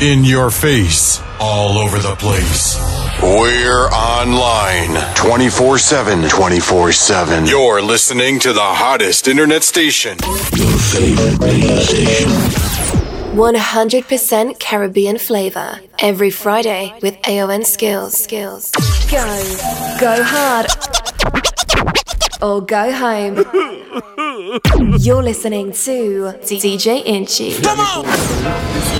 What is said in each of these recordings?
In your face, all over the place. We're online 24 7. 24 7. You're listening to the hottest internet station. Your favorite radio station. 100% Caribbean flavor. Every Friday with AON Skills. Skills. Go. Go hard. Or go home. You're listening to DJ Inchy. Come on!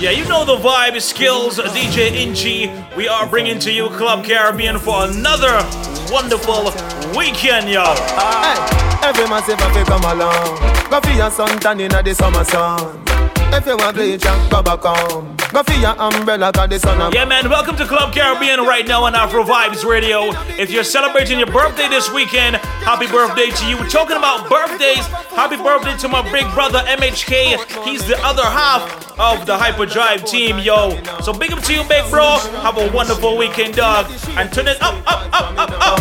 Yeah, you know the vibe, skills, DJ Inchy. We are bringing to you Club Caribbean for another wonderful weekend, yo. Hey, every man say fi come along. Go for your sun in the summer sun. If you want bleach, go back home. Go for your umbrella, cause the sun Yeah, man, welcome to Club Caribbean right now on Afro Vibes Radio. If you're celebrating your birthday this weekend, happy birthday to you. We're talking about birthdays. Happy birthday to my big brother MHK. He's the other half of the Hyperdrive team, yo. So big up to you, big bro. Have a wonderful weekend, dog. And turn it up, up, up, up, up.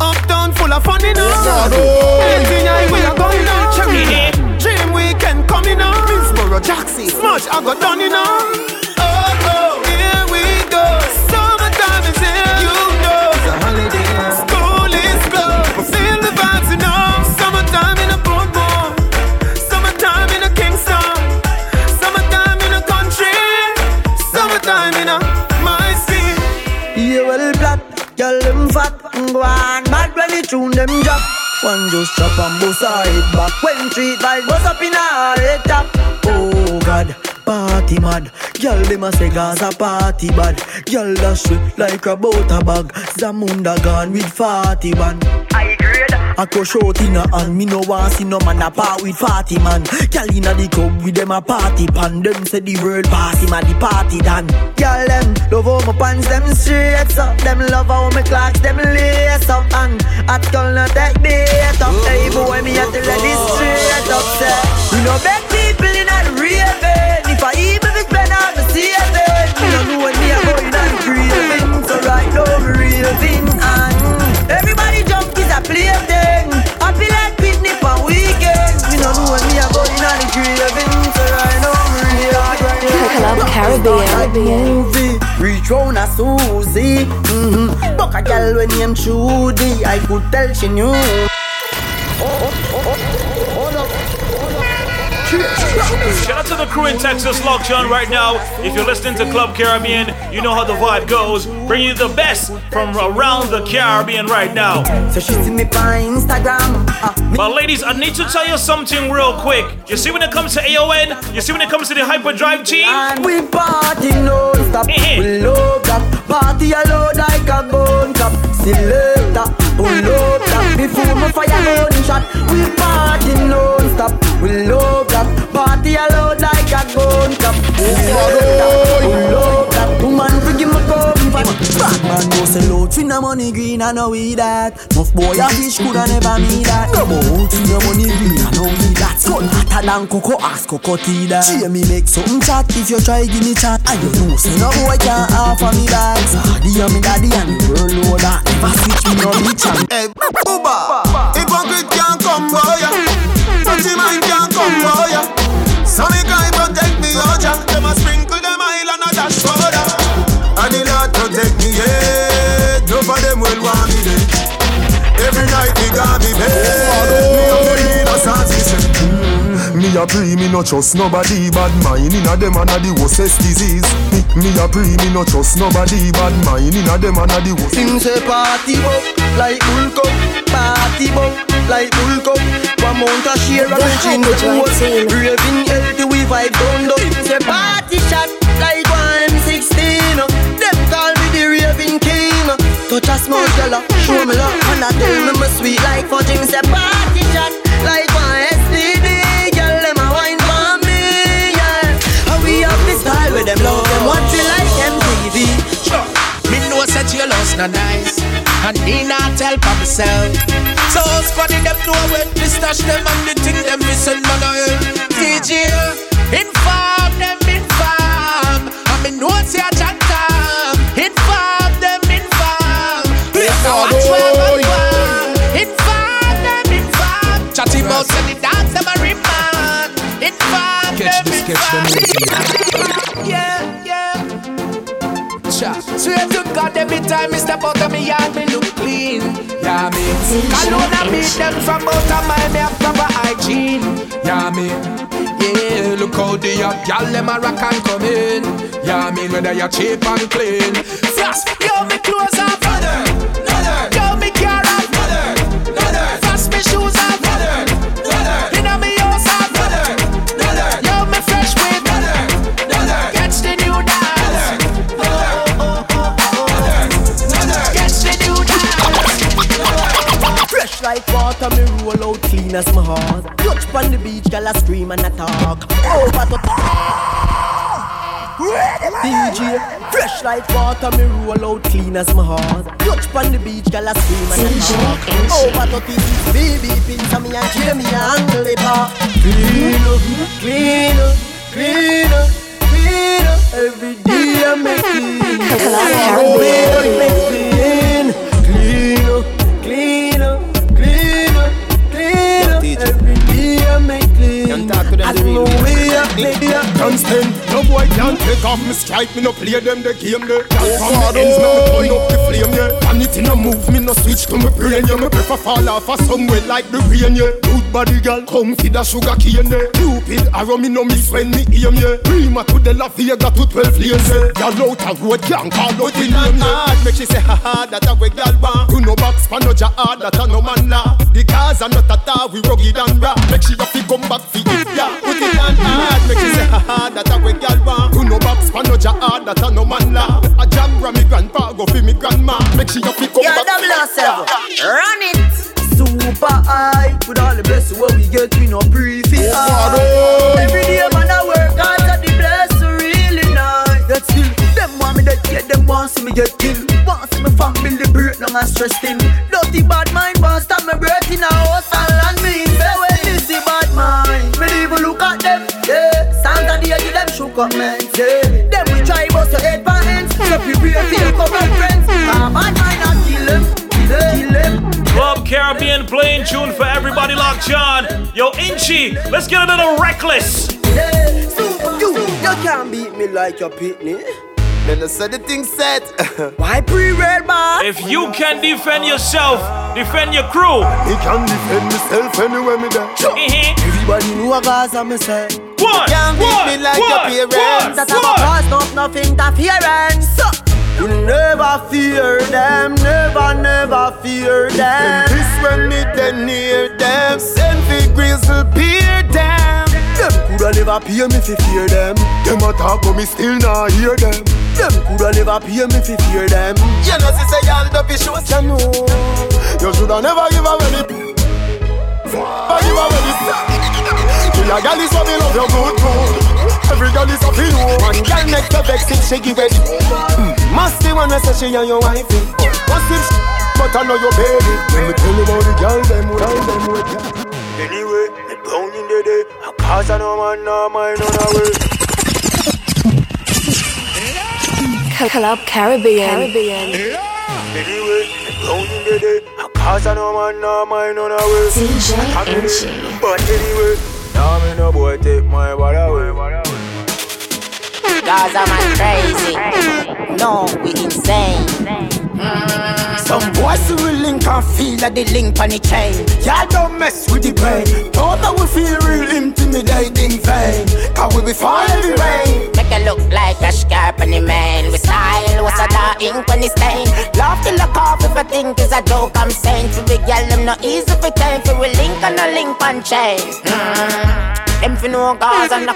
Uptown full of fun, you know. Anything I we are going on. Middlesboro, Jackson, Smudge, I got done, you know. Oh, oh, here we go. Summertime is here, you know. It's a holiday. School is closed, feel the vibes, you know. Summertime in a boardwalk. Summertime in a Kingston. Summertime in a country. Summertime in a my skin. Yeah, well, black, girl, them fat, go on, bad when it tune them drop. One just chop and bust her head back. When treat like bust up in her head top Oh God, party mad Girl dem a say Gaza party bad. Girl dash sweet like a butter bag. Zamunda gone with 40 man. I grade. I crush out in a hand. Me no want see no man a part with 40 man. Girl inna the club with them a party pan. Them say the world party man the party done Girl them love how my pants them straight up. Them love how my clocks them lace up. And hot girl not take bait up. Hey boy me a tell her this straight up Say. We no beg people in a raving If I even be spend all my saving Me no know when me a going on craving So right now me raving And everybody jump is a plaything Happy like picnic on weekend. Me no know when me a going on craving So right now me raving. Club Caribbean. movie. Reach round a Susie. Mm-hmm. Buck a girl when name Trudy. I could tell she knew Shout out to the crew in Texas locked on right now. If you're listening to Club Caribbean, you know how the vibe goes. Bring you the best from around the Caribbean right now. So she see me on Instagram uh, But ladies, I need to tell you something real quick. You see when it comes to AON, you see when it comes to the Hyperdrive team, And we party non-stop. We love that Party alone like a gun cap Selector Pull up that Before my fire gun shot We party non-stop We love that Party alone like a gun cap Pull up that Woman forgive me comfort Bad man go sell out no money green I know we that. Muff boy a fish coulda never me that. More for no money green I know we that. Sun hotter than cocoa ask cocoa tea that. Cheer me make something chat. If you try give me chat. And you know say no boy can't offer me that. Daddy and me daddy and the world know that Never switch me no bitch and Hey, Booba, hypocrite can't come boy. Dirty mind can't protect me, oh Jah. Them a sprinkle them oil and a dash soda. And the Lord protect me, yeah. None of them will want me dead. Every night me got me paid. Me a pray in a santi say. Mm, me a pray me no trust nobody Bad mind inna them and a the worstest disease Me, me a pray me no trust nobody Bad mind inna them and a the worst Him say party buck like bull cup Party buck like bull cup One mount a share and The we drink the Hyperdrive whole. Raving healthy we vibe down Him say party shot like one M16 Them call me the raving king. Touch a small fella, show me love. And I tell me me sweet like fudge Him say party shot like one STD Girl them a wine for me, yeah. And we have this style with them love. Them watch we like MTV Me know say jealous not nice. And me not tell for myself. So squaddy them know when me stash them And the thing them me send man a hell DJ Inform them inform. And me know say a chat time Inform them inform. We know watch where man want Inform them inform. Chatty about say the dance them a remind Inform Catch them this, catch them inform. Yeah, yeah. Swear to God, every time me step out of me yard, me look clean. Yeah, me. Cologne I beat them from out of my me have proper hygiene. Yeah, me. Yeah, look how the young gal them a rock and come in. Yeah, I mean whether you're cheap and clean. Fast, yo, me clothes off. Mother, mother. Yo, me car off. Mother, mother. Fast, me shoes off. Mother, mother. Inna me house off. Mother, mother. Yo, me fresh with. Mother, mother. Catch the new dance. Catch the new dance. Fresh like water, me roll out clean as my heart. On the beach, girl a scream and a talk. Over to DJ, fresh like water, me roll out clean as my heart. Touch on the beach, girl a scream and a talk. Over to TV, baby on me and Jamie angle it up. Clean up, clean up, clean up, clean up. Every day I make clean. Oh, I clean. I know we Can't stand, no boy can't take off me strike Me no play them the game there oh, Can't from the ends, now me turn up the flame yeah. Vanity no move, me no switch to me brain yeah. Me prefer fall off a somewhere like the rain yeah. Good body girl, come feed a sugar cane yeah. Cupid arrow me no miss when me aim yeah. Prima to the La Vega to 12 lanes yeah. Y'all out a road can't call out the name yeah. make she say ha ha that a way girl want. You no box pan no ja that a no man law The cars are not a tar, we rugged and raw. Make she have to come back for it yeah Put it on hard, make she say ha ha that a way girl want You no box pan no ja hard that a no man law A jam from me grandpa go for me grandma Make she have to come Yeah, back double yourself. Run it. Super high. With all the blessings what we get, we no pre fit oh, Every day man I work hard at the blessing really nice. Yet still, them want me dead, yeah, them want see me get killed. Want see me family break, no man stressed in. Dirty bad mind, want stop me breath in a house and land give them shook up man, yeah. Them we try bust your head for ends, so prepare for your couple friends. Ah, bad mind, I kill them, kill them. Club Caribbean playing tune for everybody locked on. Yo, Inchi, let's get a little reckless. Yeah, so you, you can't beat me like your pitney. Then I said the thing set. Why pre-red man? If you can defend yourself, defend your crew. Me can defend myself anywhere me there uh-huh. Everybody know a cause of myself. What? Can't beat What? me like What? your parents. What? That have a What? cause, not nothing interference. So, you never fear them, never, never fear them. This when me then near them Send fi grizzle beer them Them coulda never pay me fi fear them. Them a talk but me still not hear them Them coulda never pay me fi fear them. You know, see say don't be shows, you know. You shoulda never give away the Never give away the To your girl is what me love you good good Every girl is a feel One girl make you vex if she give it. Mm. Must be one say she and your wife. Must if but I know your baby Let me tell you about the girl them Girl them ya Anyway, me down in the day. A cause I no man no mind on the way. Club Caribbean. Anyway, me down in the day. A cause I no man no mind on the way. DJ Inchi. But anyway, now me no boy take my body away. Gaza man crazy. No, we insane. Some boys who will link and feel that they link on the chain. Y'all don't mess with the brain. Don't that we feel real intimidating vain. Cause we be falling every rain. Make it look like a scarp on the man. We style was a dark ink on the stain. Love till the cough if I think is a joke. I'm saying to the girl, them not easy for time. For we link and a link on chain. Mm. Them for no cause and a.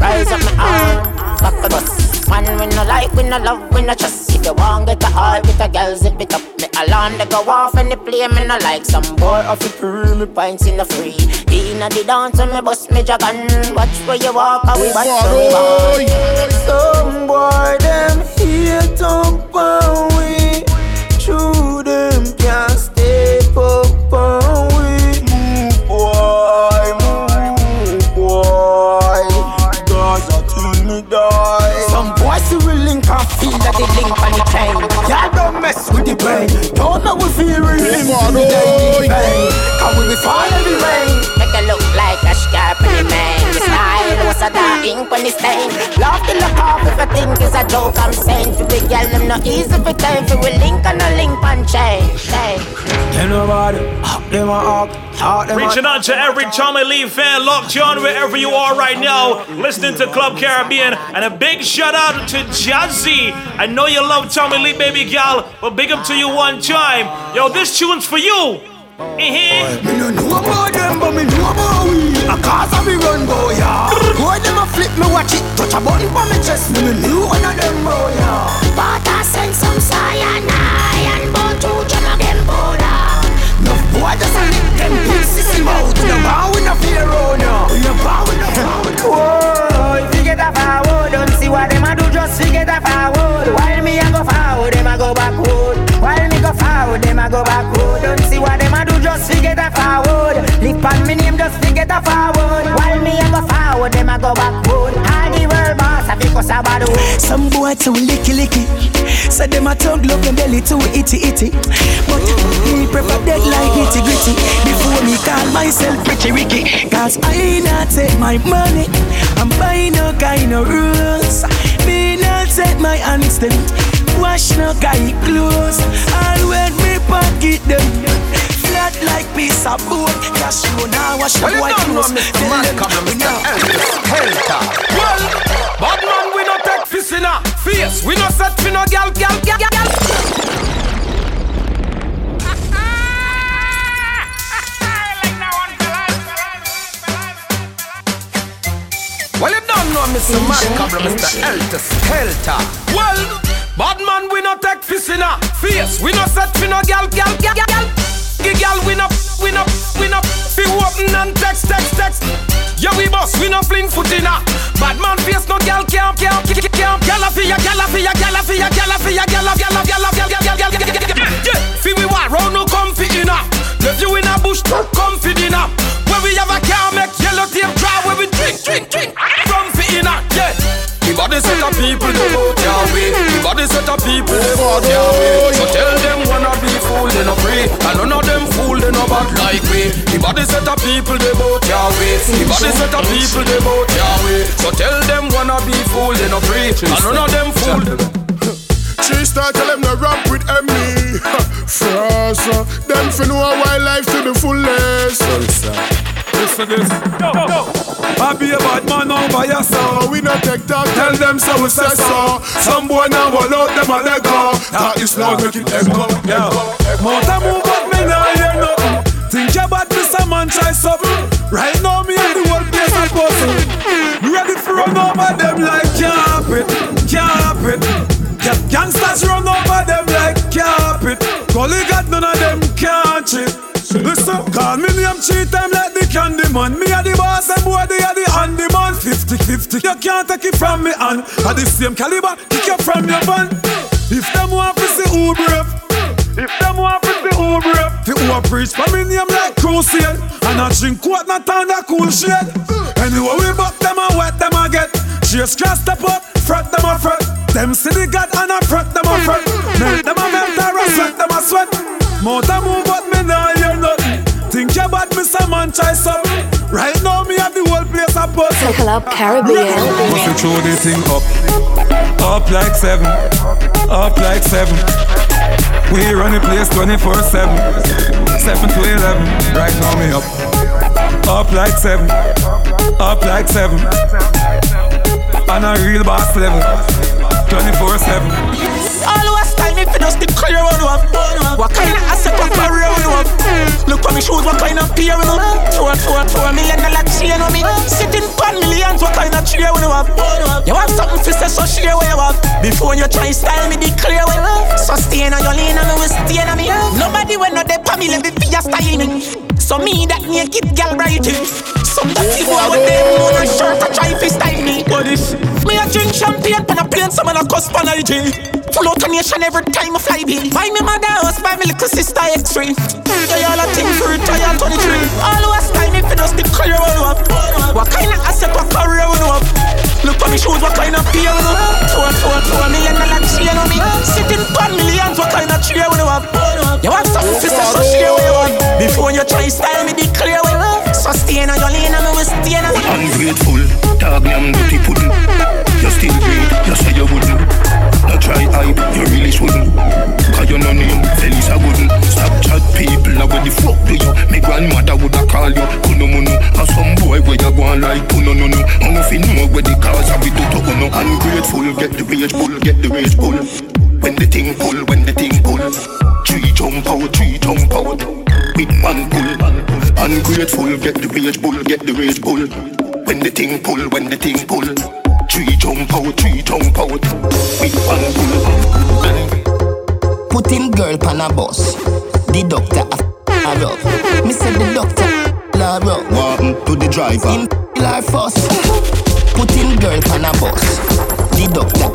Rise up my arm. Fuck a bus. Man, we no like, we no love, we no trust. If you want get a all with a girl, zip it up. Me alarm they go off and they play me no like some boy off the pre me pints in the free. Inna the dance and me bust me jagan. Watch where you walk, I we back so we back. Some boy them hate up on we. True them can't step up on ink on the stain. Love till the cough if I think is a a joke. I'm saying to the girl, them not easy for time for we link and a link and chain. Tell nobody, them a talk, Reaching out to every Tommy Lee fan locked on wherever you are right now, listening to Club Caribbean, and a big shout out to Jazzy. I know you love Tommy Lee, baby gal, but big up to you one time. Yo, this tune's for you. Mm-hmm. But me know about we. A cause of me run boy, yeah. Boy, them a flip me watch it, touch a button for me chest. Me me knew one of them boy, yeah. But I send some cyanide and bought two jam again, boy. No boy just a lick them pieces in mouth. No bow, we no fear, oh no. No bow, we no bow. Whoa, if you get a forward, don't see what them a do, just forget a forward. While me a go forward, them a go backward. While me go forward, them a go backward. Don't see what them a just forget a forward. Lip on me name, just forget a forward. While me a go forward, them a go backward. All the world boss, I think a bad Some boy too licky licky. Say them a tongue love them belly too itty itty. But me prefer dead like itty gritty. Before me call myself Richie Ricky. Cause I not take my money. I'm buying no kind of rules. Me not take my instinct. Wash no guy clothes. All when me pocket them flat like piece of boat. Cash you now wash well, white clothes. Tell them we know. Well, bad man we no take in a face. We no set for no gal, gal, gal, gal. Well, you don't know Mr. Madcap, Mr. Helter Skelter. Well, bad man, we no take in a face. We no set for no gal, gal, gal, gal. Gal, we no, we no, we no, fi open and text, text, text. Yeah, we boss, we no fling foot in a Bad man face, no gal, can't, can't, can't, can't. Gal a fi ya, gal a fi ya, gal a fi ya, gal a fi ya, gal a, gal a, gal a, gal, gal, gal, gal, gal, gal, gal Yeah, fi we want round no comfy in a. Left you in a bush, comfy dinner Where we have a car, make yellow tape dry. Where we drink, drink, drink. Comfy in a, yeah. The body set of people they vote your way. The body set of people they vote your way. So tell them wanna be fool they no free, fool they no bad like we. The body set of people they vote your way. The body set of people they vote your way. So tell them wanna be fool they no free, and none of them fool. She start tell them no rap with me. Frost, uh, them fi know a wild life to the fullest listen this. Yo, yo. I be a bad man over your son. We no take talk. Tell them so we say so. Some boy now will out them a let go. That is not make it echo. Yeah. More time move Right now me and the whole place a puzzle. Ready for run over them like carpet, carpet. Gangsters run over them like carpet. Gully got none of them can't cheat. Listen, call me name cheat time like the candy man. Me a the boss and boy they are the handy man. 50-50, you can't take it from me and at the same caliber, kick you from your van. If them want to see who brave, if them want to see who brave, fi who a preach for me name like crusade, and I drink what not on that cool shit. Anyway we buck them and wet them a get. Chase cross step up, fret them a fret. Them see the God and I fret them a fret. Melt them a melt, I sweat them a sweat. Motor move but me nah hear nothing. Think you bad, me some man try something. Right now me have the whole place a bust. Club Caribbean. Must you throw the thing up, up like seven, up like seven. We run the place 24 7, 7 to 11. Right now me up, up like seven, up like seven. On a real boss level, 24 7. Always time me for just the career one. What kind of asset, what career one have? Look for me shoes, what kind of peer one have? Four, four, four million dollar chain on me. Sitting pan millions, what kind of chair one have? You have something for say, so share what you have. Before you try style me, declare what have. So stay on your lane and me will stay on me. Nobody will know the family, be for your style. So me that naked gal bright Some dirty boy with them moon shirt a try to style me What is? Me a drink champagne on a plane, some man a cuss pan IG Full out nation every time I fly be. Buy me mother house, buy me little sister X3. They all a thing for retire 23. All Always time if you just the career one up. What kind of asset, what career one up? Look for me shoes, what kind of peer one up? Four, four, four million dollar chain on me. Sitting pan millions, what kind of chair one up? You want something to say, so share what you. Before you try style me, declare what you stay on your lane and we stay on Ungrateful, dog, I'm dirty pudding. You still breathe, you say you wouldn't not try hype, you really shouldn't. Cause you no name, Felisa wouldn't. Stop chat people, now where the fuck do you? My grandmother woulda called you, money Munu. And some boy where you going like oh, No Nunu. And nothing know where the cars have been do to Kuno. Oh, Ungrateful, get the rage bull, get the rage bull. When the thing pull, when the thing pull. Three jump out, three jump out. With one pull. Ungrateful, get the rage bull, get the rage bull. When the thing pull, when the thing pull. Three jump out, three jump out. With one pull. Put him girl pan a bus. The doctor a rub. Me said the doctor la rub. What to the driver? Him la fuss. Put him girl pan a bus. The doctor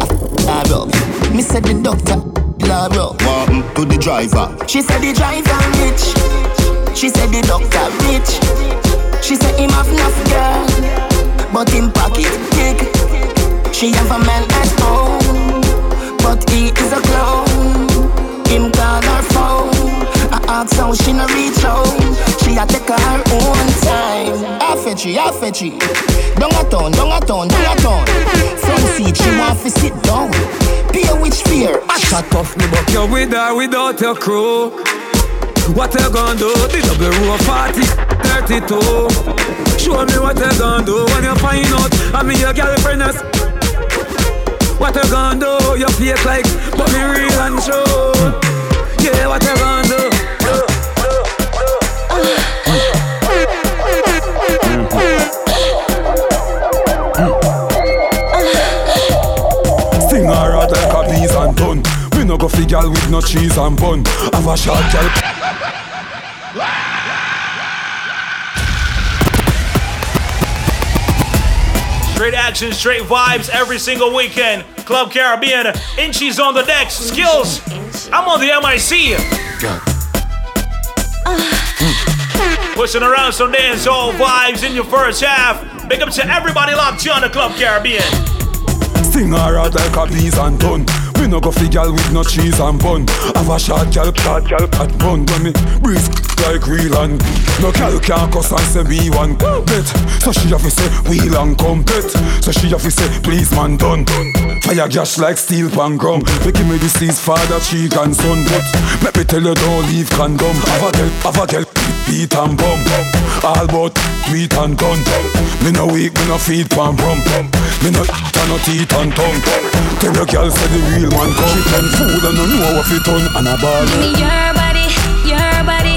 a rub. Me said the doctor la rub. What to the driver? She said the driver rich. She said the doctor rich. She said him have enough girl, but him pocket big. She have a man at home, but he is a clown. Him call her phone. I ask how she no reach home. She a take her own time. I fetch you, I fetch you. Down a town, down a town, down a town. Front seat, she want to sit down. Pay which fear. I shut off me, but you're with her without your crew. What you gonna do? The double row of 40, 32. Show me what you gonna do when you find out I'm your girlfriend. What you gonna do? You fake like, but me real and true. Yeah, what you gonna do? Sting her out like a bees and done. We no go fi gal with no cheese and bun. Have a short gal. Straight action, straight vibes every single weekend. Club Caribbean, Inchies on the decks, skills. I'm on the MIC. Pushing around some dancehall vibes in your first half. Big up to everybody locked here on the Club Caribbean. Sting her like a bees and done. We no go fi gal with no cheese and bun. Have a short gal, short gal at bun. When me breathe like real and no gal can't cuss and say me one bet. So she have to say wheel and compet. So she have to say please man done. Fire gas like steel pan grum. They give me this is father cheek and son but Let me tell you don't leave condom. Have a gal, have a gal beat and bum. All about tweet and gun. Me no weak, me no feed pan brum. Me no and no teeth and tongue. Tell your girl say the real man come. She done food and no know what fi done and a ball. Me your body, your body,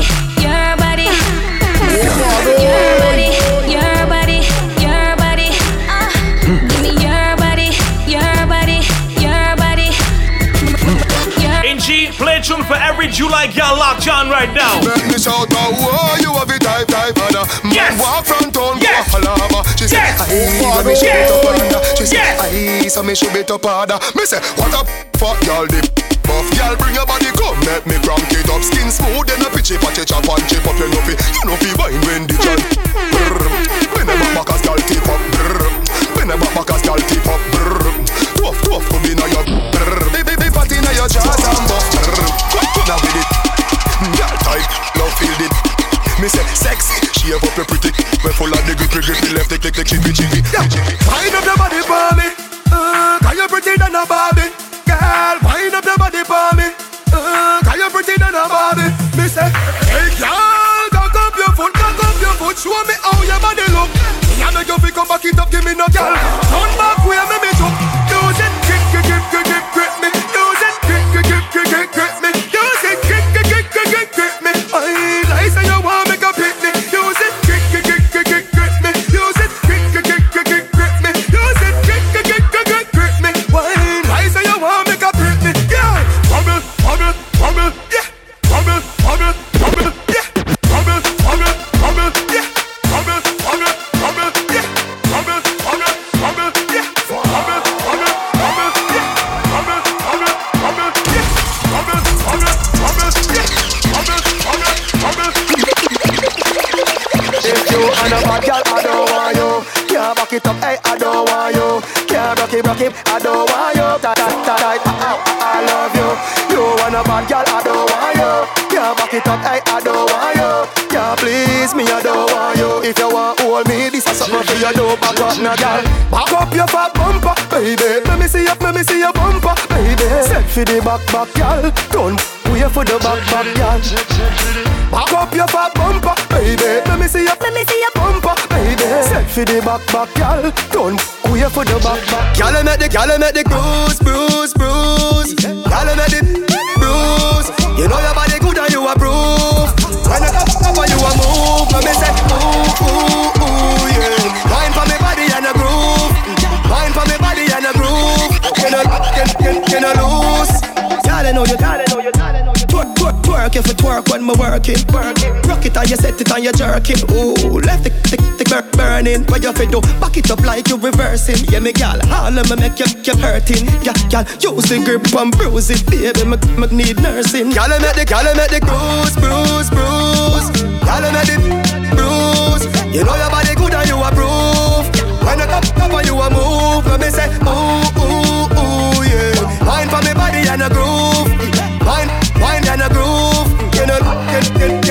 Play tune for every July girl locked on right now. Make me shout out, whoa, you have it type type harder. Uh, man walk from town, go a halama. She say, aye, so me should be top harder. She say, aye, so me should be top harder. Me say, what up, fuck y'all dip. Buff girl, bring your body come, make me crank it up. Skin smooth, then a pitchy patchy chop and chip up. You know fi, you know fi wine when the jam. Me never back as girl tip up. Me never back as girl tip up. Tough, tough, come in a your. Baby, your jaws and. Now with it. Girl tight, love feel it. Me say sexy, shave up your pretty. We full of the grippy grippy left, take take take chippy chippy. Wind up your body for me, uh, cause you pretty than a Barbie. Girl, wind up your body for me, uh, cause you pretty than a Barbie. Me say, hey girl, cock up your foot, cock up your foot, show me how your body look. Me I make you fi come back it up, give me no girl. Turn back way, me back, back, girl. Don't wait for the back, back, girl. Back up your fat bumper, baby. Let me see your, let me see your bumper, baby. Set the back back, gal. Don't queer for the back back. Gal make the gal make the bruise, bruise, bruise. It twerk when me working. Rock it and you set it and you jerk it. Ooh, left the the burn burning. Where you fit do? Back it up like you reversing. Yeah, me gal, all of me make you keep hurting. Yeah, gal, use the grip and bruise it, baby. Me, me need nursing. Gal, make the gal, make the bruise, bruise, bruise. Gal, make the bruise. You know your body good and you approve. When I come up and you a move, let me say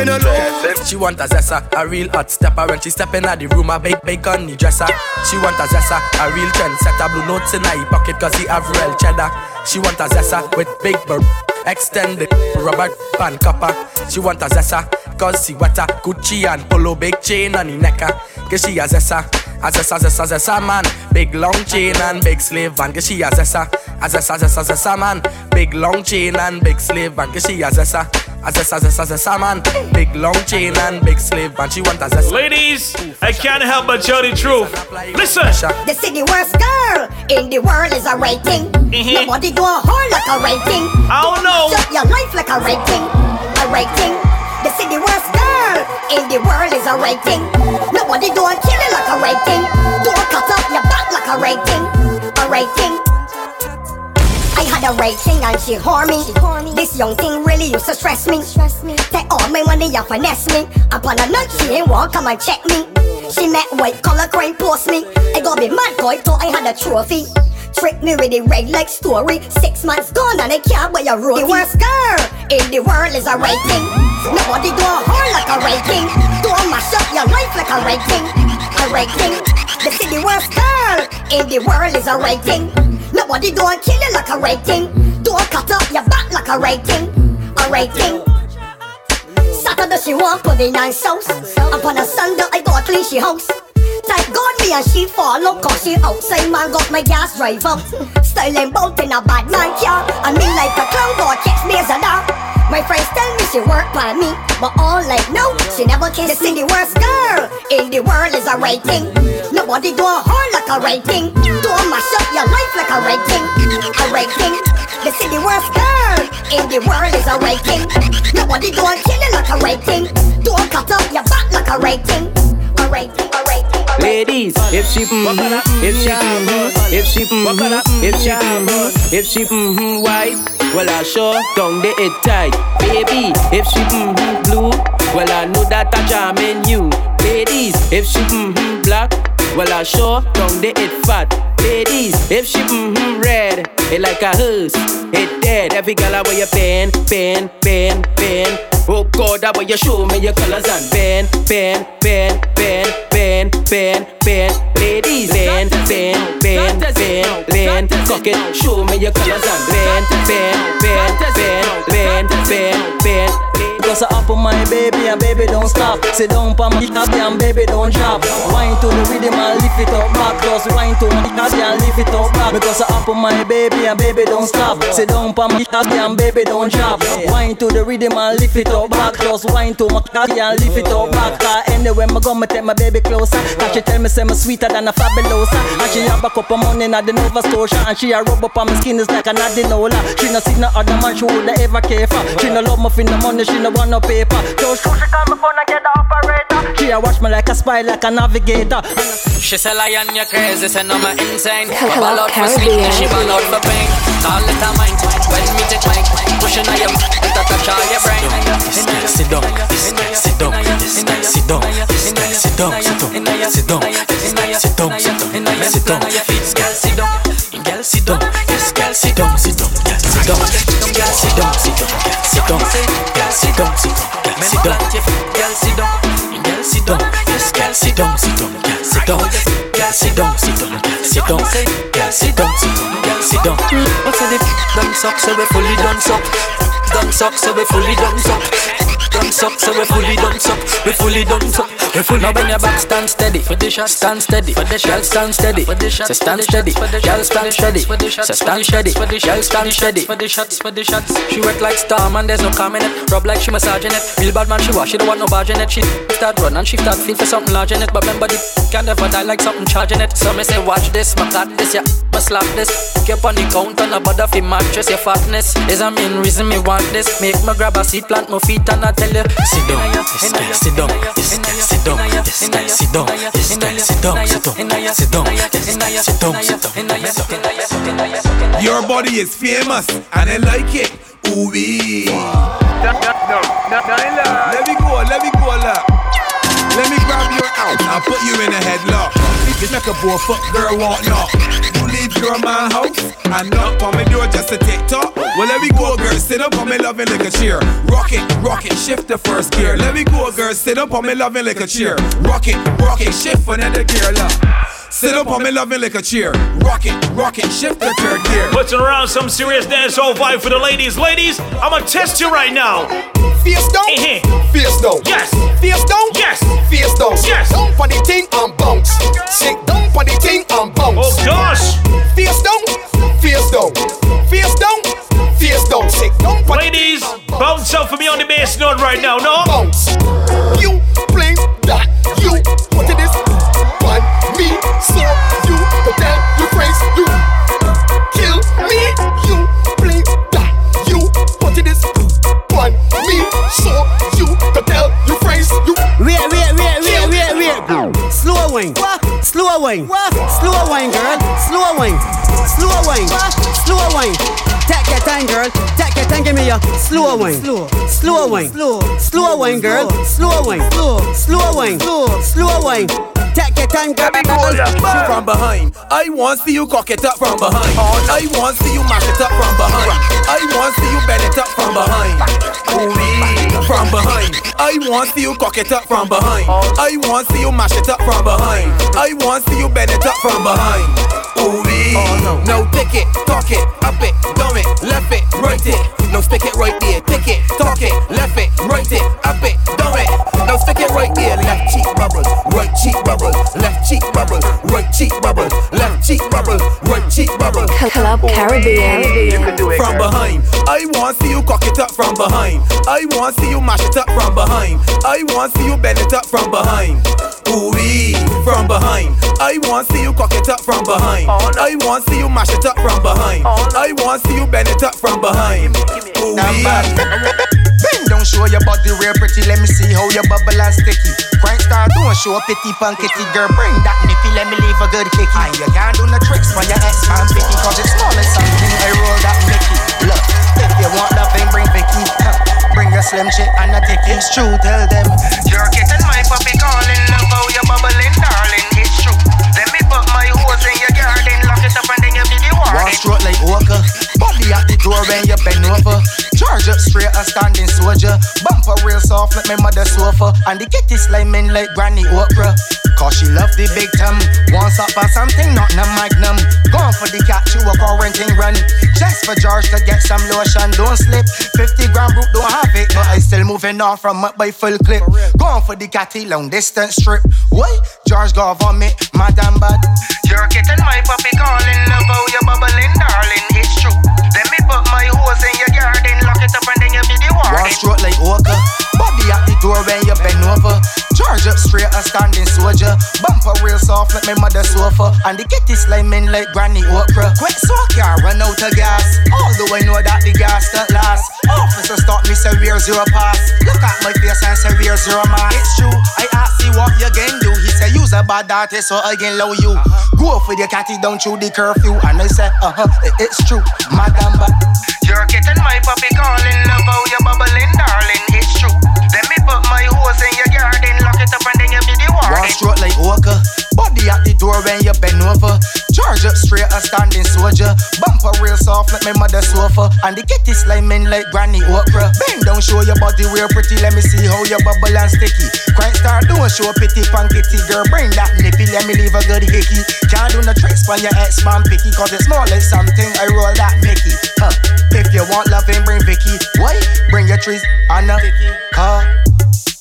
can, can, She want a zessa, a real hot stepper. When she step in at the room, a big bacon the dresser. She want a zessa, a real trend setter Blue notes in her pocket cause he have real cheddar. She want a zessa with big bur Extended rubber band copper. She want a zessa cause she wetter. Gucci and polo big chain on the necker Cause she a zessa a zessa, zessa, zessa man. Big long chain and big slave van Cause she a zessa A zessa, zessa, zessa man. Big long chain and big slave van Cause she a zessa As a zessa, zessa, zessa man Big long chain and big slave van She want a zessa Ladies, I can't help but tell the truth. Listen. The city worst girl in the world is a rating. Mm-hmm. Nobody do a whole like a rating. I don't know. Shut your life like a rating. A rating. The city worst girl in the world is a rating. Nobody do a kill it like a rating. Do a cut up your back like a rating. A rating. I had a rating and she whore me. She whore me. This young thing really used to stress me. Take all my money and finesse me. Upon a night she ain't walk come and check me. She met white collar crane post me. I got be mad boy thought I had a trophy. Trick me with the red like story. Six months gone and I can't buy a roti. The worst girl in the world is a Nobody do a whore like a rating. Do a mash up your life like a rating. A rating. The city worst girl in the world is a rating. Nobody do a kill you like a rating. Do a cut up your back like a rating. A rating. Saturday she want put in nice sauce. Upon a Sunday I go clean she house. Thank God me and she follow Cause she outside man got my gas drive out Styling bout in a bad man car And me like a clown God checks me as a dog My friends tell me she work by me But all like no, she never kiss the city worst girl In the world is a rating Nobody do a whore like a rating Do a mash up your life like a rating A rating The city worst girl In the world is a rating Nobody do a kill you like a rating Do a cut up your back like a rating A rating, a rating Ladies, if she mm-hmm, if she mm-hmm, if she mm-hmm, if she mm-hmm, if she mm-hmm white, well I sure down the it tight. Baby, if she mm-hmm blue, well I know that I jam in you. Ladies, if she mm-hmm black, well I sure down the it fat. Ladies, if she mm-hmm red, it like a hearse, it dead. Every girl I wear your pen, pen, pen, pen. Oh God, I want you show me your colors and pen, pen, pen, pen, pen, pen, pen. Ladies, pen, pen, pen, pen, pen. Cock it, show me your colors and pen, pen, pen, pen, pen, pen, pen. Cause I up on my baby and baby don't stop. Sit down pa my happy and baby don't drop. Wine to the rhythm and lift it up back. Just wine to my happy and lift it up back. Because I up on my baby and baby don't stop. Sit down pa my happy and baby don't drop. Wine to the rhythm and lift it up back. Just wine to my happy and lift it up back. Cause anywhere I go, me take my baby closer. Cause she tell me say me sweeter than a fabulosa. And she have a cup of money in the Nova Scotia. And she a rub up on my skin is like an adenola. She no see no other man she woulda ever care for. She no love me for money, she no want no paper. So she call me phone and get the operator. She a watch me like a spy, like a navigator. She say lion, you crazy, say no me insane. Hello, Me ball out for sleep, she ball out for pain. Call it a mind, when me take mine. Pushing on your, it a touch all your brain. This guy sit down, this guy sit down, this guy sit down, this guy sit down, sit down, sit down, this guy sit down, sit down, sit down, this guy sit down, girl sit down, this girl sit down, sit down, girl sit down, girl sit down, sit down, sit down, girl sit down, sit down, sit down, Girl, sit down. Girl sit down, this girl sit down, sit down, girl sit down, girl sit down, sit down, girl sit down, girl sit down, sit down, girl sit down. What's the done suck, so we fully done suck. Done suck, so we fully done suck. Done suck, so we fully done suck, we fully done suck. We fully now bend your back, stand steady for the shot, stand steady for the shot, stand steady for the shot, stand steady, girl stand steady for the shot, so stand steady for the shot, stand steady for the shots, for the shots. She wet like storm and there's no calm in it. Rub like she massaging it. Real bad man she wash, she don't want no barge in it. She start run and she start feel for something large in it. But remember the can never die like something charging it. So me say watch this, my got this, yeah, my slap this. Keep on the counter, no bother fi mattress. Your fatness is a main reason me want this. Make me grab a seat, plant my feet and I tell you, sit down, this guy, sit down, this guy, sit down, this guy, sit down, this guy, sit down, sit down, sit down, this guy, sit down, sit down. Your body is famous and I like it. Ooh wee. No, no, no, no, Let me go, let me go, la. Let me grab your arm and put you in a headlock. It's like a boy fuck girl want knock. You leave your man house and knock on my door just take talk. Well, let me go, girl. Sit up on me loving like a chair. Rock it, rock it, shift the first gear. Let me go, girl. Sit up on me loving like a chair. Rock it, rock it, shift another gear. Love. Sit up on me loving like a cheer. Rock it, rock it, shift the third gear. Putting around some serious dancehall vibe for the ladies. Ladies, I'ma test you right now. Face down, uh-huh. face down. Yes. Face down, yes. Face down. Yes. For the thing and bounce. Sit down the thing and bounce. Oh gosh. Face down, face down. Face down, face down. Sit down for Ladies, bounce up for me on the bass note right now, no? Bounce. You bring that. You what it is me, so you the tell you phrase you wine, slow wine, slow wine girl, slow wine, slow wine, slow wine Take your time, girl. Take your time. Give me your slow wine. Slow, slow wine. Slow, slow wine, girl. Slow wine. Slow, slow wine. Slow, slow wine. Take your time, girl. You from behind. I want to see you cock it up from behind. I want to see you mash it up from behind. I want to see you bend it up from behind. Ooh, from behind. I want to see you cock it up from behind. I want to see you mash it up from behind. I want to see you bend it up from behind. Ooh, now take it, talk it, up it, dumb it, left it, right it. Now stick it right there, take it, talk it, left it, right it, up it, dumb it. Now stick it right there, left cheek bubble, right cheek bubble, left cheek bubble, right cheek bubble, left cheek bubble, right cheek bubble. Club Caribbean. From behind, I want to see you cock it up from behind. I want to see you mash it up from behind. I want to see you bend it up from behind. Ooh wee, from behind. I want to see you cock it up from behind. I want to see you mash it up from behind. I want to see you bend it up from behind. Ooh wee. Bend down, show your body real pretty. Let me see how your bubble and sticky. Grind star, don't show a pity punkity girl. Bring that nippy, let me leave a good kicky. And you can't do no tricks for your ex man picky. Cause it's small as something. I roll that Mickey. Look, if you want nothing, bring Vicky. Huh. Bring a slim chick and a ticket. It's true, tell them. You're getting my puppy calling. Love how you're bubbling, darling. It's true. Let me put my hose in your garden. Lock it up and then you be the warden. One stroke like Walker. Body at the door when you bend over. Charge up straight a standing soldier. Bumper real soft like my mother sofa. And the kitty sliming like Granny Oprah. Cause she love the big time. Wants up for something, not no magnum. Gone for the cat, you a quarantine run. Just for George to get some lotion. Don't slip. 50 gram root, don't have it. But I still moving off from up by full clip. Gone for the catty long distance trip. What? George go vomit, madam bad. You're getting my puppy calling. Love how you bubbling, darling. It's true. Let me put my hose in your garden. It up and then you be the warden. One stroke like Walker. Body at the door when you bend over. Charge up straight a standing soldier. Bumper real soft like my mother sofa. And the kitty sliming like Granny Oprah. Quick so I can run out of gas. Although I know that the gas don't last. Officer stop me say where's your pass? Look at my face and say where's your mask? It's true. I ask you what you can do. He say use a bad artist so I can low you. Go for the catty down through the curfew. And I say uh huh it's true. Madam but you're getting my puppy calling. Love how you bubbling, darling. It's true. Let me flowers in your garden. Lock it up and then you be the warden. Walk straight like Walker. Body at the door when you bend over. Charge up straight a standing soldier. Bumper real soft like my mother sofa. And the kitty sliming like granny okra. Bend down, show your body real pretty. Let me see how you bubble and sticky. Crank star, do a show pity punk kitty girl. Bring that nippy, let me leave a good hickey. Can't do no tricks when your ex man picky. Cause it's more like something I roll that Mickey. Huh. If you want loving, bring Vicky. What? Bring your trees and a car.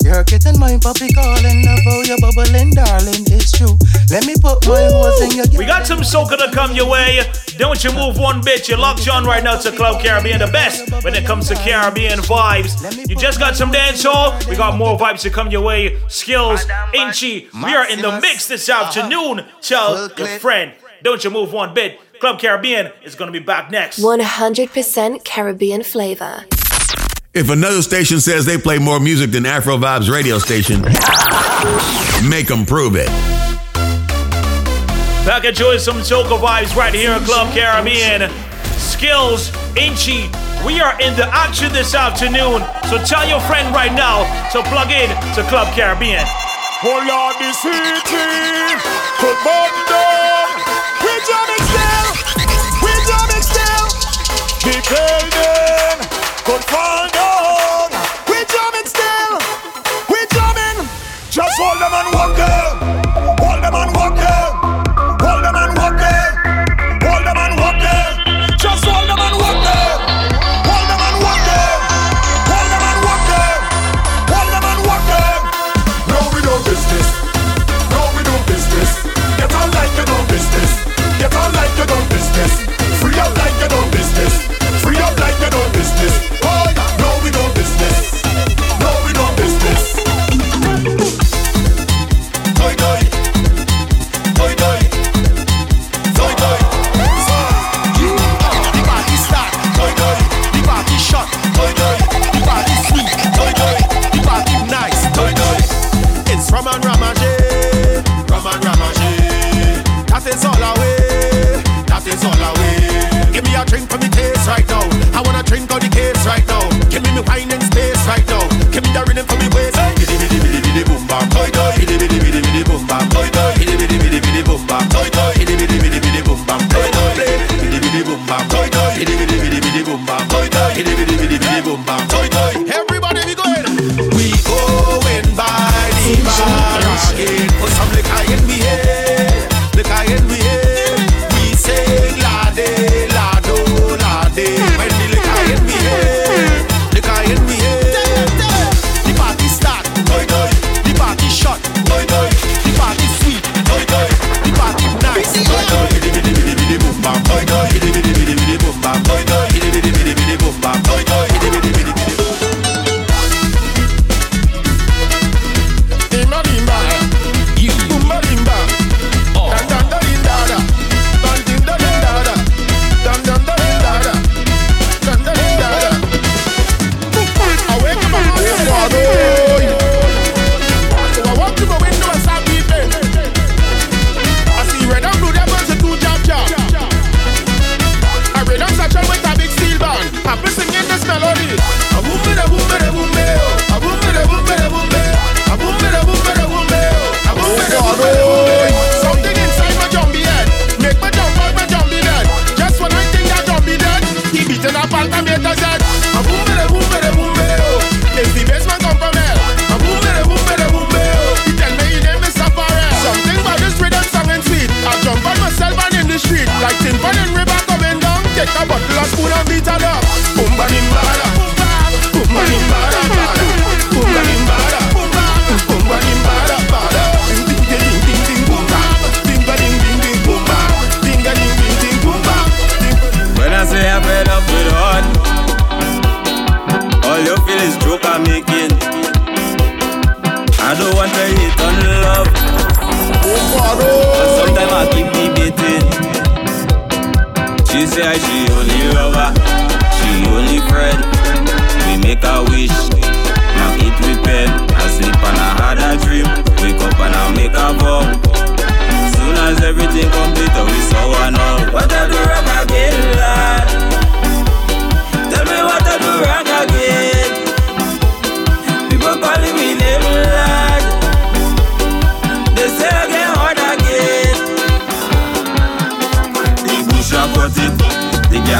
You're getting my puppy calling. About your bubbling, darling, it's true. Let me put my horse in your. We got some soca to come your way. Don't you move one bit. You're locked on right now to Club Caribbean, the best when it comes to Caribbean vibes. You just got some dancehall. We got more vibes to come your way. Skills, Inchy. We are in the mix this afternoon. Tell your friend. Don't you move one bit. Club Caribbean is going to be back next. 100% Caribbean flavor. If another station says they play more music than Afro Vibes radio station, make them prove it. Back at you some Soca Vibes right here in Club Caribbean. Skills, Inchy, we are in the action this afternoon. So tell your friend right now to plug in to Club Caribbean. Hold on, the city, come on down. We jamming still, we jamming still. The. Good fall.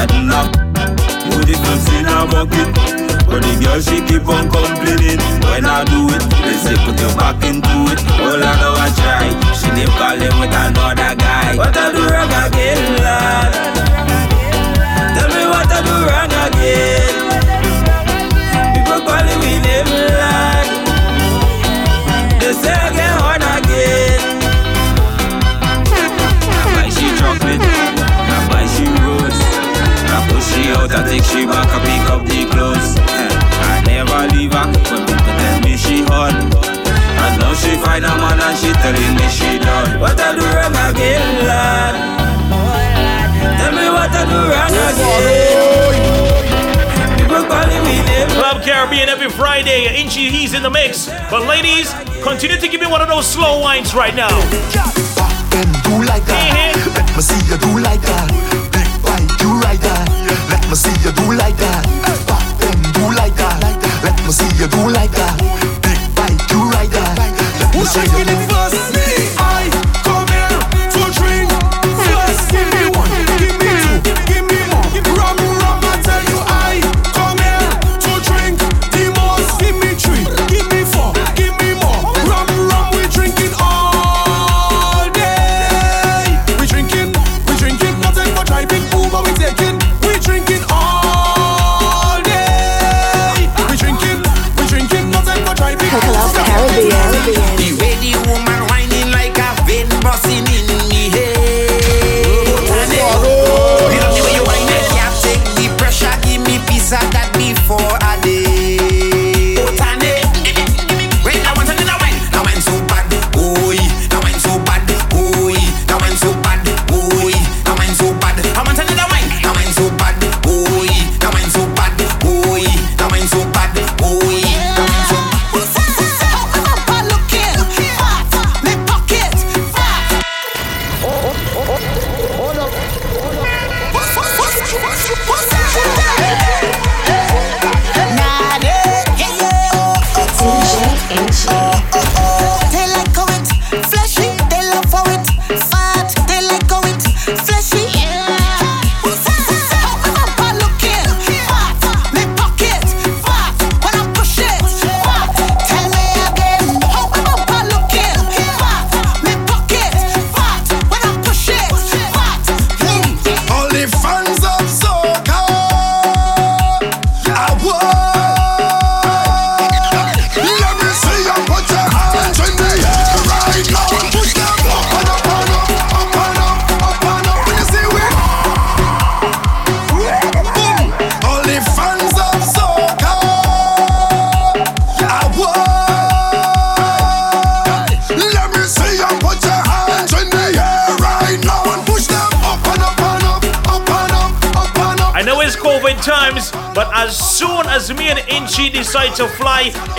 Cadillac. Put the clips in a bucket. But the girl she keep on complaining. When I do it, they say put your back into it. All I know I try. She keep calling with another guy. What I do wrong again, lad? Tell me what I do wrong again. Take she back, I pick up the clothes. I never leave her when people tell me she hot. And now she find a man and she telling me she done. What I do wrong again, lad? Tell me what I do wrong again. People calling me name. Club Caribbean every Friday. Inchy, he's in the mix. But ladies, continue to give me one of those slow wines right now. do like that. Let me see you do like that. Me see you do like that. Back then, do like that. Let me see you do like that. Big bite, you like that. Let me see you do first? Me,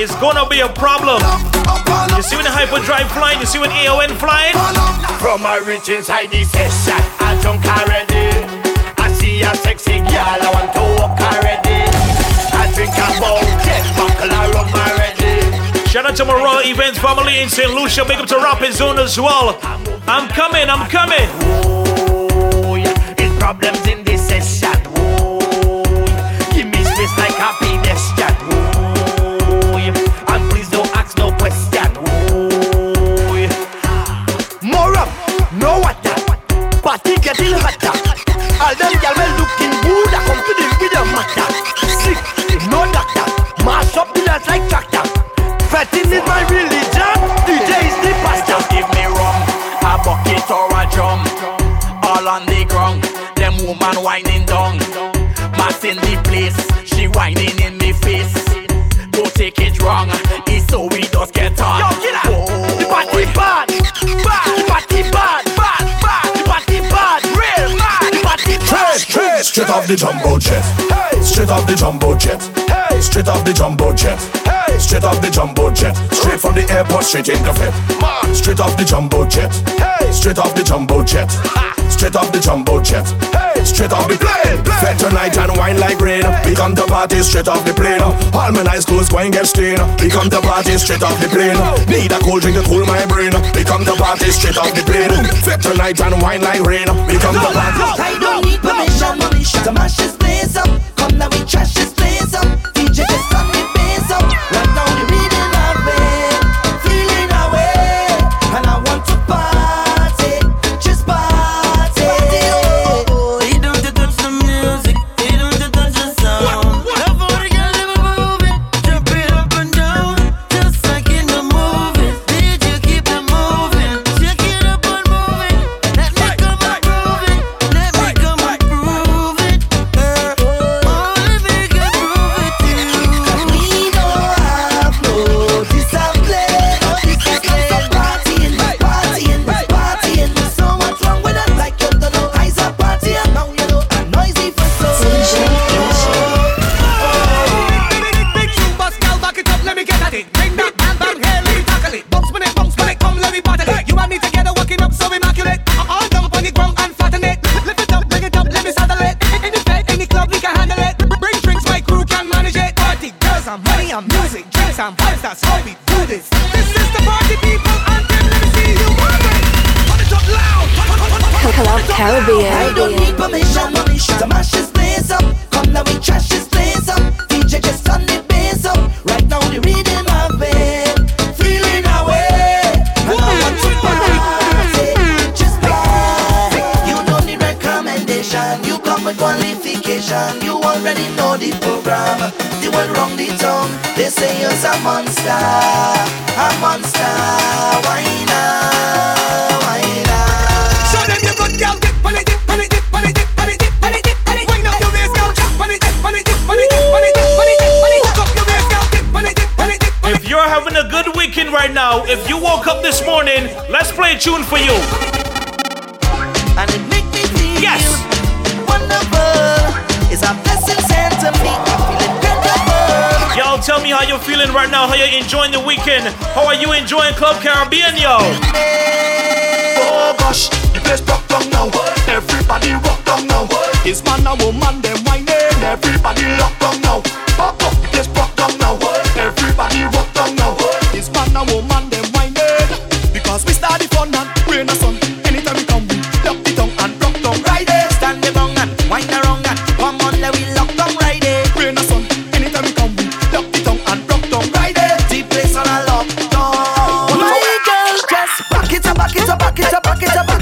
it's gonna be a problem. You see when the hyperdrive flying, you see when AON flying? From my rich inside the session, I drunk already. I see a sexy girl, I want to walk already. I drink a bowl, get buckle I rum already. Shout out to my Royal Events family in St. Lucia. Big up to Rapid Zone as well. The jumbo jet. Hey, straight off the jumbo jet. Hey, straight off the jumbo jet. Hey, straight off the jumbo jet. Straight from the airport, straight in the fit. Straight off the jumbo jet. Hey, straight off the jumbo jet. Straight off the jumbo jet. Hey, straight off the plane. Fed tonight and wine like rain. We come to party straight off the plane. All my nice clothes going get stained. We come to party straight off the plane. Need a cold drink to cool my brain. We come to party straight off the plane. Fed tonight and wine like rain. We come to party. I don't need permission to mash this place up. Come now, we trash this enjoying Club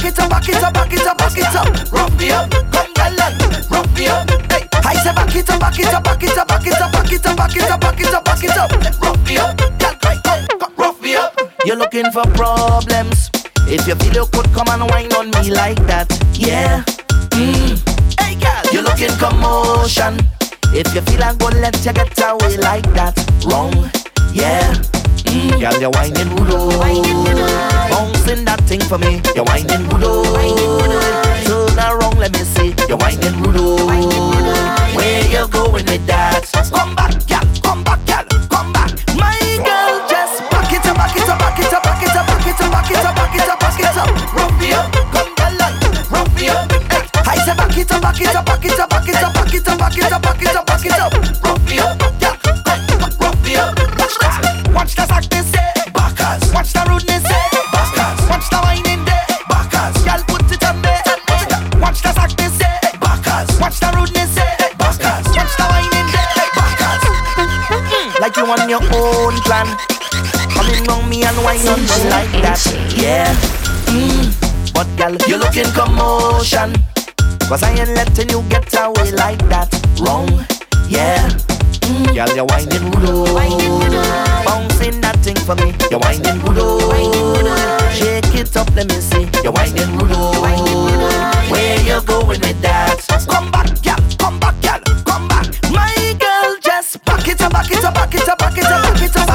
it up, back it up, back it up, back it up, back it up. Rough me up, come girl, and rough me up. Hey, I say back it up, back it up, back it up, back it up, back it up, back it up, back it up, back it up. Rough me up, girl, come, come, rough me up. You're looking for problems. If you feel you could come and whine on me like that, yeah. Mm. Hey girl, you're looking commotion. If you feel I'm gonna let you get away like that, wrong, yeah. Mm. Girl, you're whining rudo, bouncing that thing for me. You're whining rudo, turn around, let me see. You're whining rudo. Where you going with that? Come back, girl, come back, girl, come back. My girl, just back it up, back it up, back it up, back it up, back it up, back it up, back it up, back it up. Up, come and rough me up. I say back it up, back it up, back it up, back it up, back it up, back it up, back it up, back it up. Rough me up, yeah, rough me. Watch that, watch sadness, backers. Watch the rudeness, on your own plan. Coming round me and whine on like that. Yeah. Mm. But girl, you looking commotion. Cause I ain't letting you get away like that. Wrong. Yeah. Mm. Girl, you're whining rudo. Bouncing that thing for me. You're whining rudo. Shake it up, let me see. You're whining rudo. Where you going with that? Come back,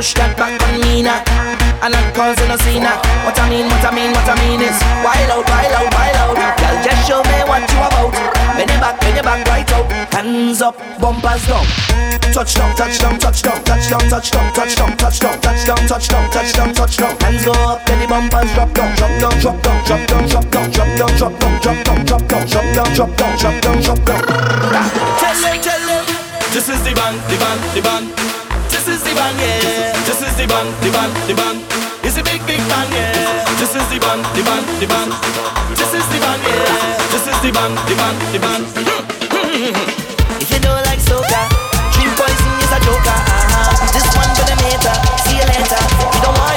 push that back on me now. And I'm causing a scene now. What I mean, what I mean, what I mean is Wild out, wild out, wild out Girl, just show me what you about Bend it back, bend it back right out Hands up, bumpers down Touch down, touch down, touch down, touch down, touch down, touch down, touch down, touch down, touch down, touch down, touch down, Hands go up, belly bumpers drop down Drop down, drop down, drop down Drop down, drop down, drop down Drop down, drop down Drop down, drop down Drop down, drop down Tell him, tell him This is the band, the band, the band Band, yeah. This is the band, the band, the band. It's a big, big band, yeah. This is the band, the band, the band. This is the band, yeah. This is the band, the band, the band. If you don't like soca, drink poison is a joker. Uh-huh. This one for the meter. See you later. We don't want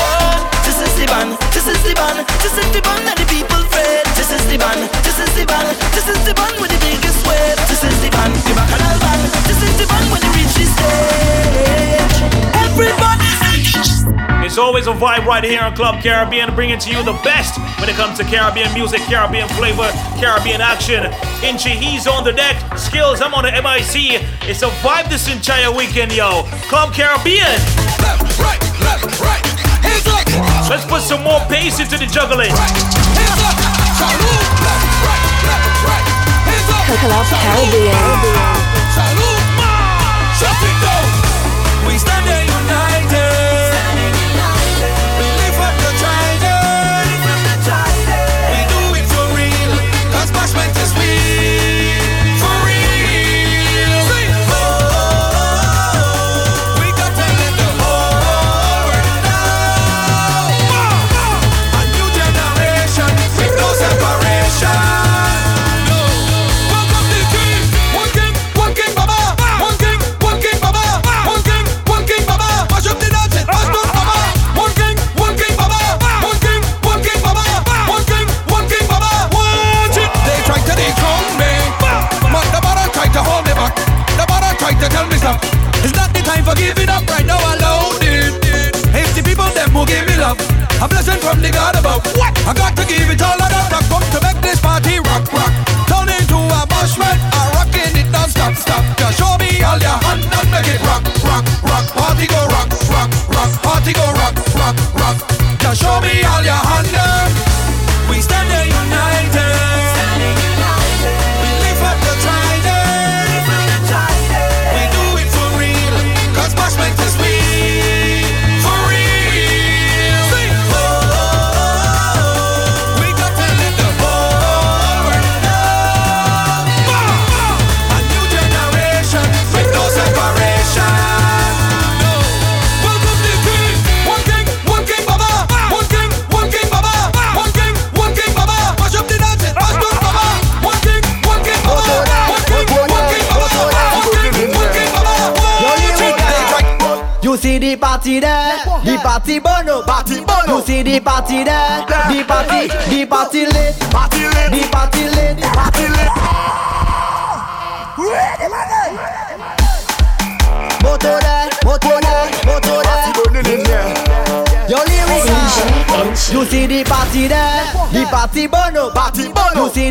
band, this is the band, this is the band that the people fed. This is the band, this is the band, this is the band with the biggest wave. This is the band, the bacchanal band, this is the band when they reach the stage. Everybody's it's always a vibe right here on Club Caribbean, bringing to you the best when it comes to Caribbean music, Caribbean flavor, Caribbean action. Inchi, he's on the deck. Skills, I'm on the MIC. It's a vibe this entire weekend, yo. Club Caribbean. Left, right, left, right. Let's put some more pace into the juggling. Club Caribbean.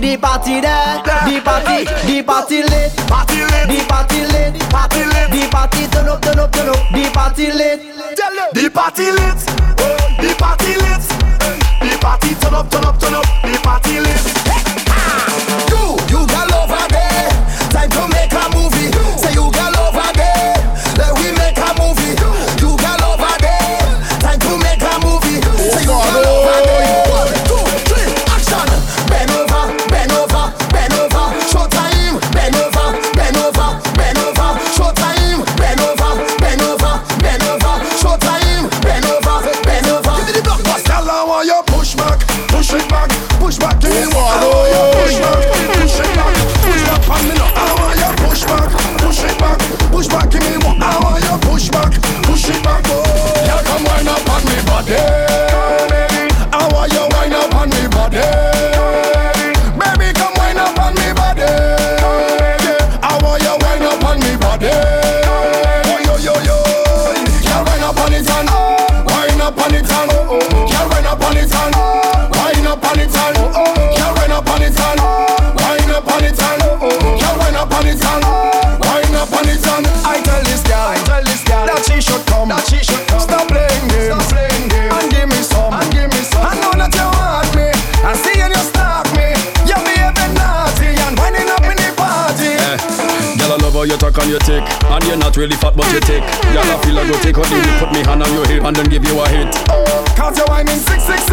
the party there, the party, the party lit, party lit, the party lit, party lit, the party turn up, turn up, turn up, the party lit, the party lit, the party lit, the party turn up, turn up, turn up, the party. and then give you a hit. Cause you're whining 666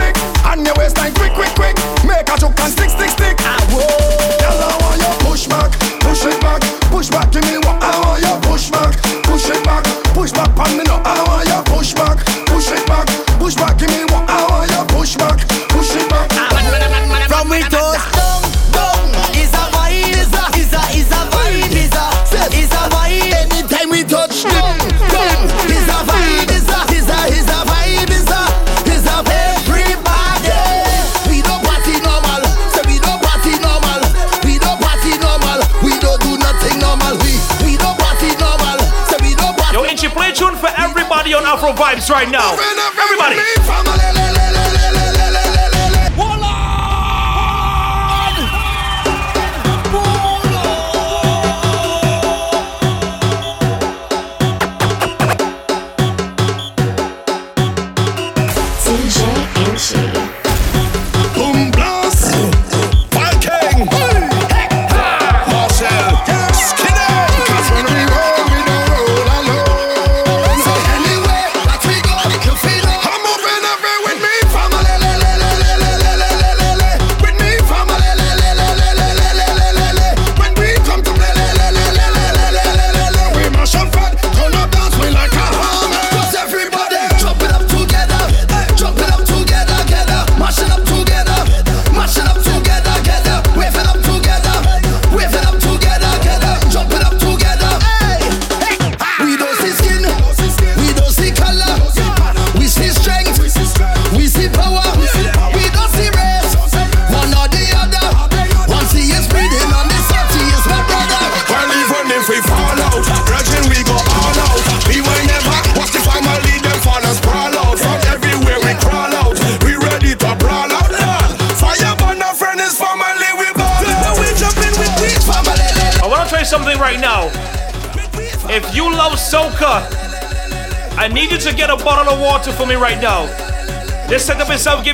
right now.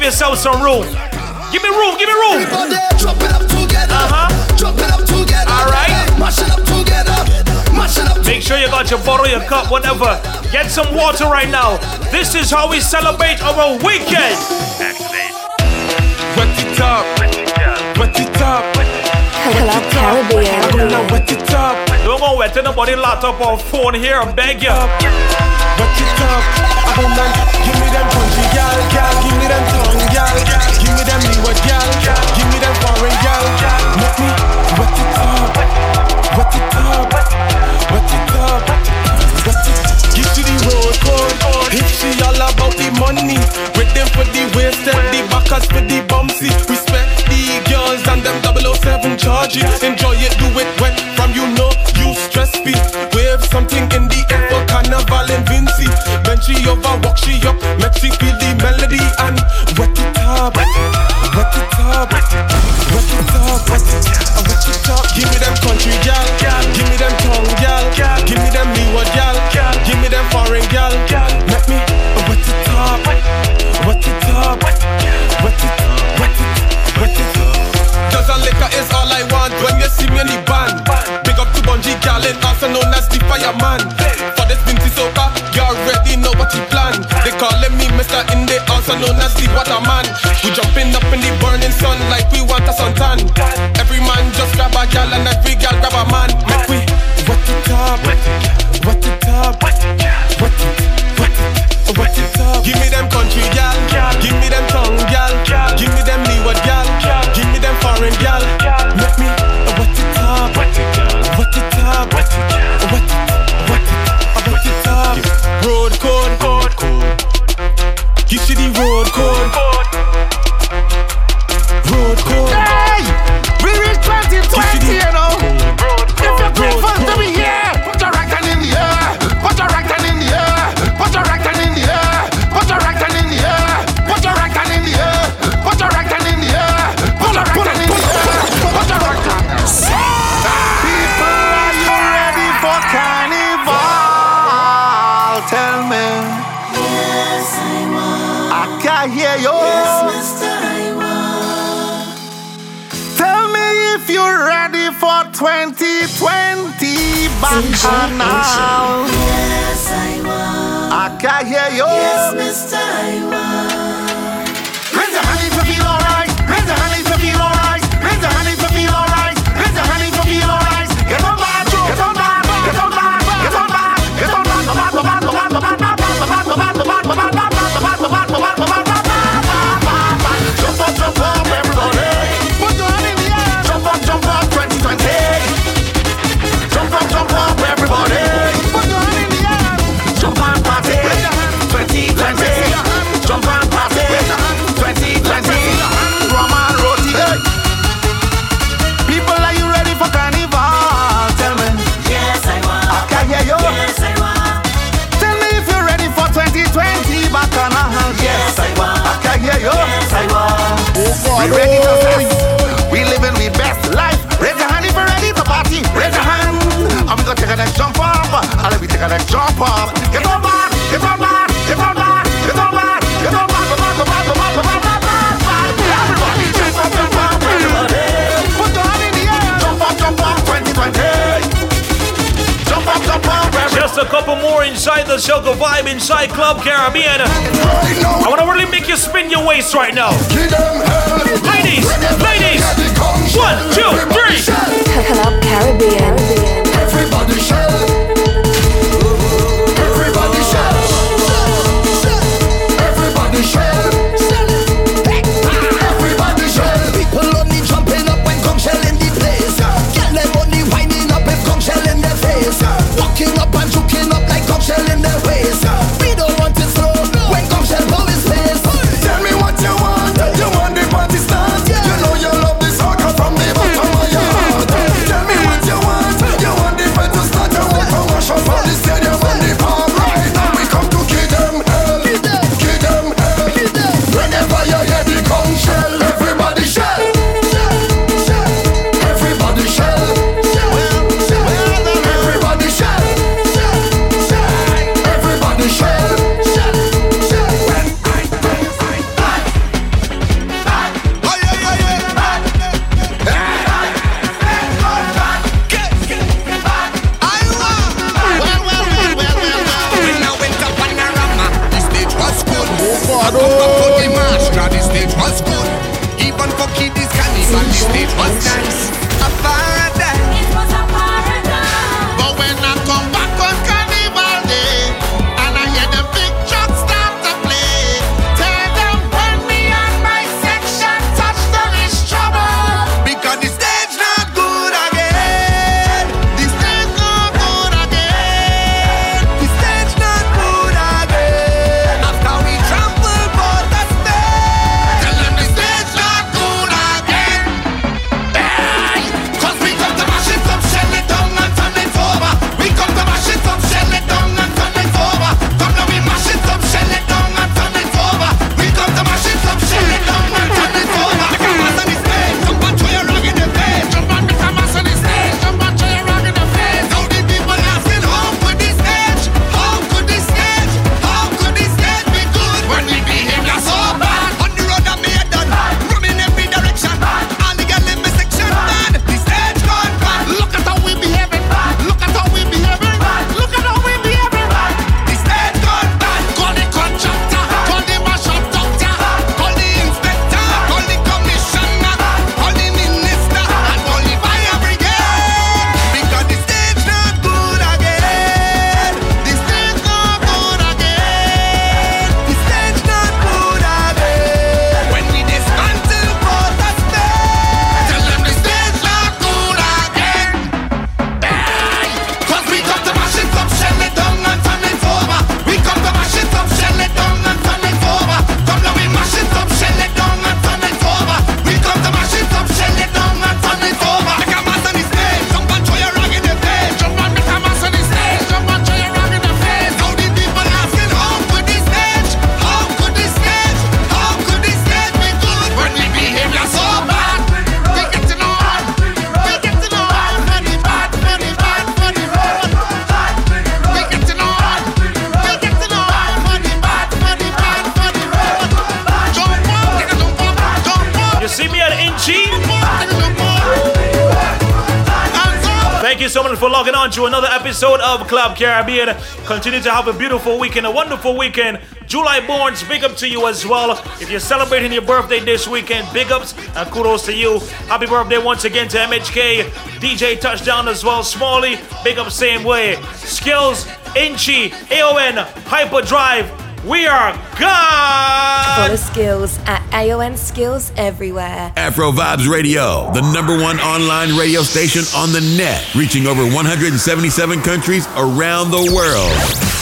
Give yourself some room. Give me room, give me room. Drop it up together. Uh-huh. Drop it up together. All right. Mash it up together. Make sure you got your bottle, your cup, whatever. Get some water right now. This is how we celebrate our weekend. Wet it up, wet it up, Wet it up. Don't go wetting nobody lot up on phone here, I beg you. 2020 back now. Yes, I. I can hear you. Yes, Mr. I. and then jump up. Get on back, get on back, get on back. Everybody everybody. Just a couple more inside the Soca Vibe inside Club Caribbean. I want to really make you spin your waist right now. Ladies, ladies, one, two, three. Club Caribbean. Club Caribbean. Continue to have a beautiful weekend, a wonderful weekend. July Borns, big up to you as well. If you're celebrating your birthday this weekend, big ups and kudos to you. Happy birthday once again to MHK, DJ Touchdown as well. Smalley, big up same way. Skills, Inchy, AON, Hyperdrive. We are gone. Follow Skills at AON Skills everywhere. Afro Vibes Radio, the number one online radio station on the net, reaching over 177 countries around the world.